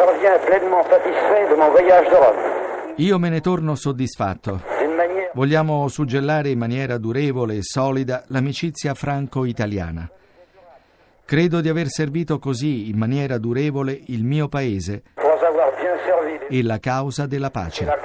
je reviens pleinement satisfait de mon voyage d'Europe. Io me ne torno soddisfatto. Vogliamo suggellare in maniera durevole e solida l'amicizia franco-italiana. Credo di aver servito così in maniera durevole il mio paese e la causa della pace. la.